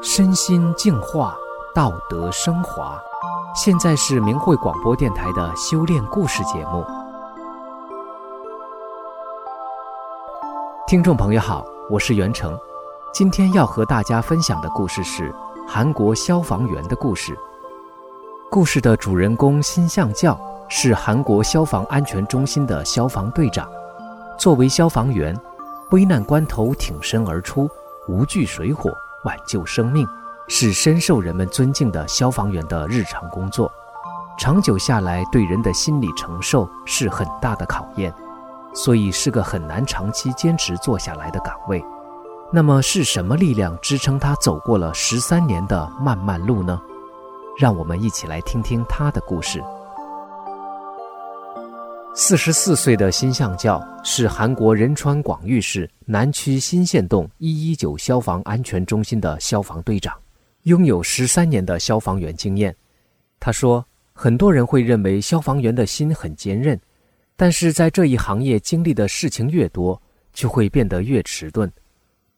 身心净化，道德升华。现在是明慧广播电台的修炼故事节目。听众朋友好，我是袁成，今天要和大家分享的故事是韩国消防员的故事。故事的主人公辛相教是韩国消防安全中心的消防队长，作为消防员，危难关头挺身而出，无惧水火。挽救生命是深受人们尊敬的消防员的日常工作，长久下来对人的心理承受是很大的考验，所以是个很难长期坚持做下来的岗位。那么是什么力量支撑他走过了十三年的漫漫路呢？让我们一起来听听他的故事。四十四岁的辛相教是韩国仁川广域市南区新县洞一一九消防安全中心的消防队长，拥有十三年的消防员经验。他说：“很多人会认为消防员的心很坚韧，但是在这一行业经历的事情越多，就会变得越迟钝。”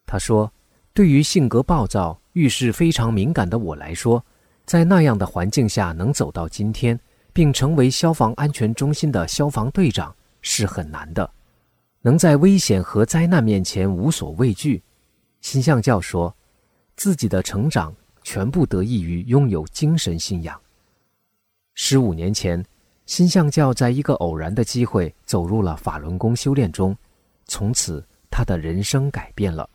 他说：“对于性格暴躁、遇事非常敏感的我来说，在那样的环境下能走到今天。”并成为消防安全中心的消防队长是很难的，能在危险和灾难面前无所畏惧。新相教说，自己的成长全部得益于拥有精神信仰。十五年前，新相教在一个偶然的机会走入了法轮功修炼中，从此他的人生改变了。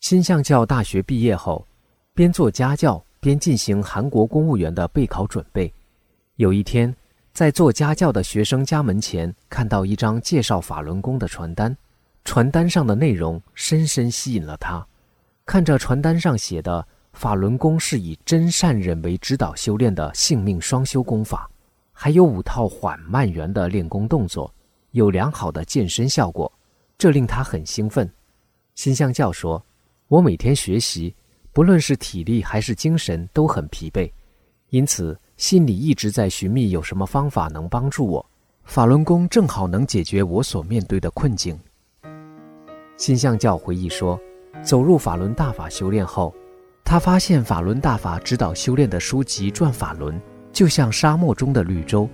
新相教大学毕业后，边做家教边进行韩国公务员的备考准备。有一天，在做家教的学生家门前看到一张介绍法轮功的传单，传单上的内容深深吸引了他。看着传单上写的“法轮功是以真善忍为指导修炼的性命双修功法”，还有五套缓慢圆的练功动作，有良好的健身效果，这令他很兴奋。新相教说：“我每天学习，不论是体力还是精神都很疲惫，因此。”心里一直在寻觅有什么方法能帮助我，法轮功正好能解决我所面对的困境。新相教回忆说，走入法轮大法修炼后，他发现法轮大法指导修炼的书籍《转法轮》就像沙漠中的绿洲，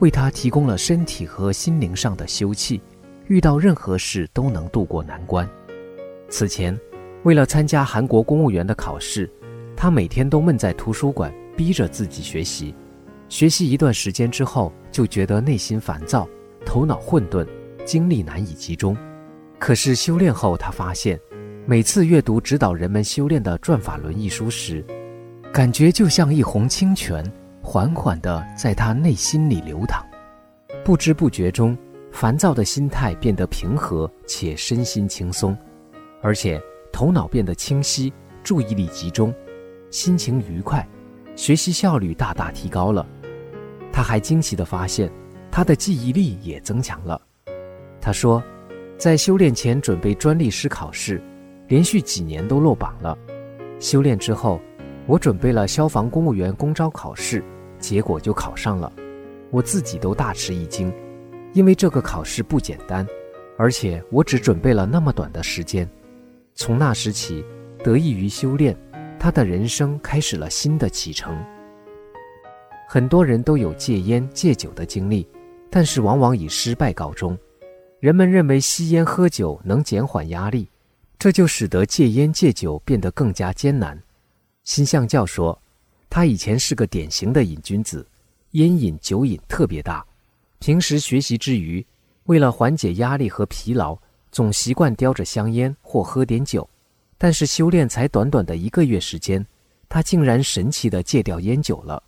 为他提供了身体和心灵上的休憩，遇到任何事都能渡过难关。此前，为了参加韩国公务员的考试，他每天都闷在图书馆。逼着自己学习，学习一段时间之后，就觉得内心烦躁，头脑混沌，精力难以集中。可是修炼后，他发现，每次阅读指导人们修炼的《转法轮》一书时，感觉就像一泓清泉，缓缓地在他内心里流淌。不知不觉中，烦躁的心态变得平和且身心轻松，而且头脑变得清晰，注意力集中，心情愉快。学习效率大大提高了，他还惊奇地发现，他的记忆力也增强了。他说，在修炼前准备专利师考试，连续几年都落榜了。修炼之后，我准备了消防公务员公招考试，结果就考上了。我自己都大吃一惊，因为这个考试不简单，而且我只准备了那么短的时间。从那时起，得益于修炼。他的人生开始了新的启程。很多人都有戒烟戒酒的经历，但是往往以失败告终。人们认为吸烟喝酒能减缓压力，这就使得戒烟戒酒变得更加艰难。新相教说，他以前是个典型的瘾君子，烟瘾酒瘾特别大。平时学习之余，为了缓解压力和疲劳，总习惯叼着香烟或喝点酒。但是修炼才短短的一个月时间，他竟然神奇的戒掉烟酒了。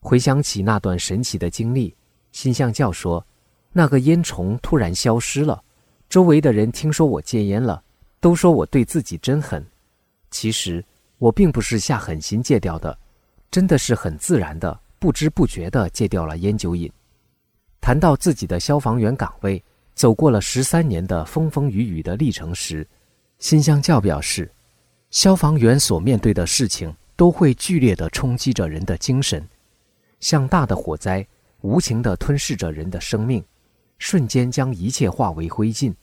回想起那段神奇的经历，心向教说，那个烟虫突然消失了。周围的人听说我戒烟了，都说我对自己真狠。其实我并不是下狠心戒掉的，真的是很自然的，不知不觉的戒掉了烟酒瘾。谈到自己的消防员岗位，走过了十三年的风风雨雨的历程时。新相教表示，消防员所面对的事情都会剧烈地冲击着人的精神，像大的火灾，无情地吞噬着人的生命，瞬间将一切化为灰烬。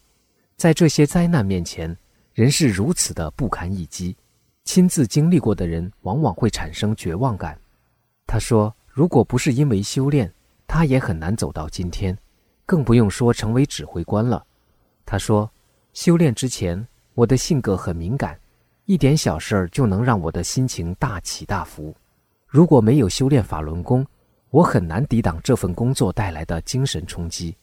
在这些灾难面前，人是如此的不堪一击。亲自经历过的人往往会产生绝望感。他说：“如果不是因为修炼，他也很难走到今天，更不用说成为指挥官了。”他说：“修炼之前，我的性格很敏感，一点小事儿就能让我的心情大起大伏。如果没有修炼法轮功，我很难抵挡这份工作带来的精神冲击。”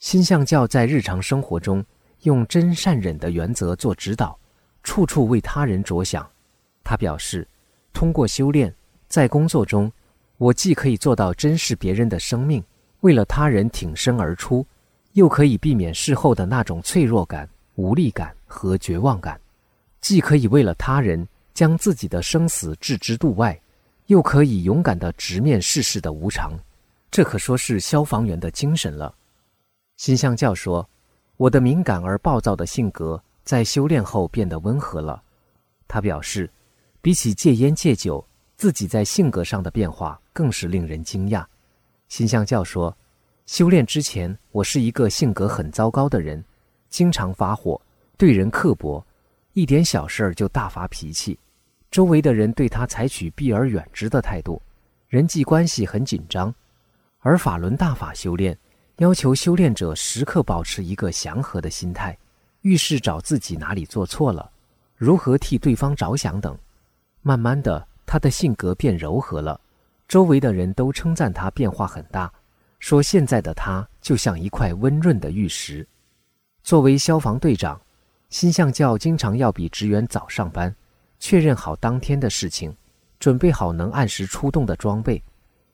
心相教在日常生活中用真善忍的原则做指导，处处为他人着想。他表示，通过修炼，在工作中，我既可以做到珍视别人的生命，为了他人挺身而出，又可以避免事后的那种脆弱感、无力感和绝望感；既可以为了他人将自己的生死置之度外，又可以勇敢地直面世事的无常。这可说是消防员的精神了。心相教说：“我的敏感而暴躁的性格在修炼后变得温和了。”他表示，比起戒烟戒酒，自己在性格上的变化更是令人惊讶。心相教说：“修炼之前，我是一个性格很糟糕的人，经常发火，对人刻薄，一点小事儿就大发脾气，周围的人对他采取避而远之的态度，人际关系很紧张。而法轮大法修炼。”要求修炼者时刻保持一个祥和的心态，遇事找自己哪里做错了，如何替对方着想等。慢慢的，他的性格变柔和了，周围的人都称赞他变化很大，说现在的他就像一块温润的玉石。作为消防队长，新相教经常要比职员早上班，确认好当天的事情，准备好能按时出动的装备。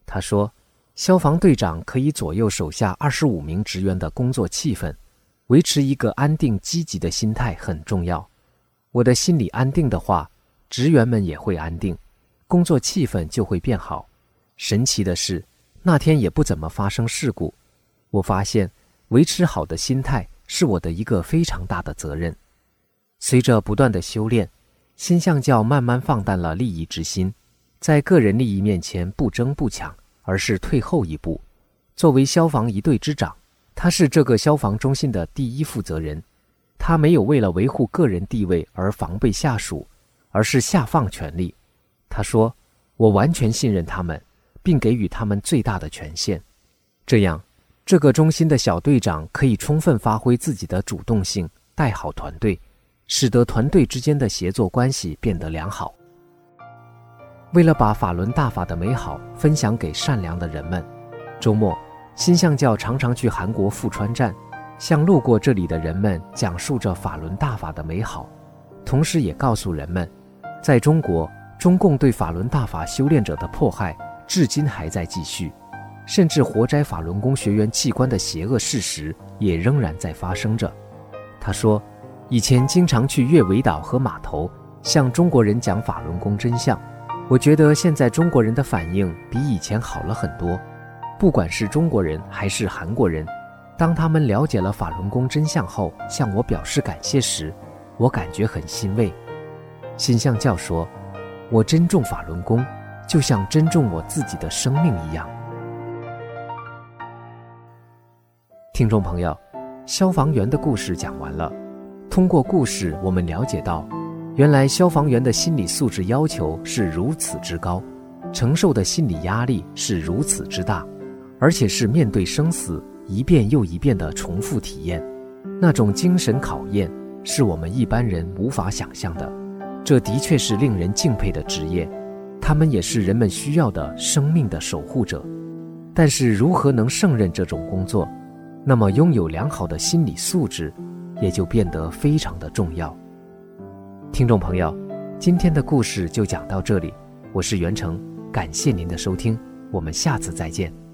他说。消防队长可以左右手下二十五名职员的工作气氛，维持一个安定积极的心态很重要。我的心里安定的话，职员们也会安定，工作气氛就会变好。神奇的是，那天也不怎么发生事故。我发现，维持好的心态是我的一个非常大的责任。随着不断的修炼，新相教慢慢放淡了利益之心，在个人利益面前不争不抢。而是退后一步。作为消防一队之长，他是这个消防中心的第一负责人。他没有为了维护个人地位而防备下属，而是下放权力。他说：“我完全信任他们，并给予他们最大的权限。这样，这个中心的小队长可以充分发挥自己的主动性，带好团队，使得团队之间的协作关系变得良好。”为了把法轮大法的美好分享给善良的人们，周末，新相教常常去韩国富川站，向路过这里的人们讲述着法轮大法的美好，同时也告诉人们，在中国，中共对法轮大法修炼者的迫害至今还在继续，甚至活摘法轮功学员器官的邪恶事实也仍然在发生着。他说，以前经常去月尾岛和码头，向中国人讲法轮功真相。我觉得现在中国人的反应比以前好了很多，不管是中国人还是韩国人，当他们了解了法轮功真相后，向我表示感谢时，我感觉很欣慰。新向教说：“我珍重法轮功，就像珍重我自己的生命一样。”听众朋友，消防员的故事讲完了，通过故事我们了解到。原来消防员的心理素质要求是如此之高，承受的心理压力是如此之大，而且是面对生死一遍又一遍的重复体验，那种精神考验是我们一般人无法想象的。这的确是令人敬佩的职业，他们也是人们需要的生命的守护者。但是如何能胜任这种工作，那么拥有良好的心理素质也就变得非常的重要。听众朋友，今天的故事就讲到这里，我是袁成，感谢您的收听，我们下次再见。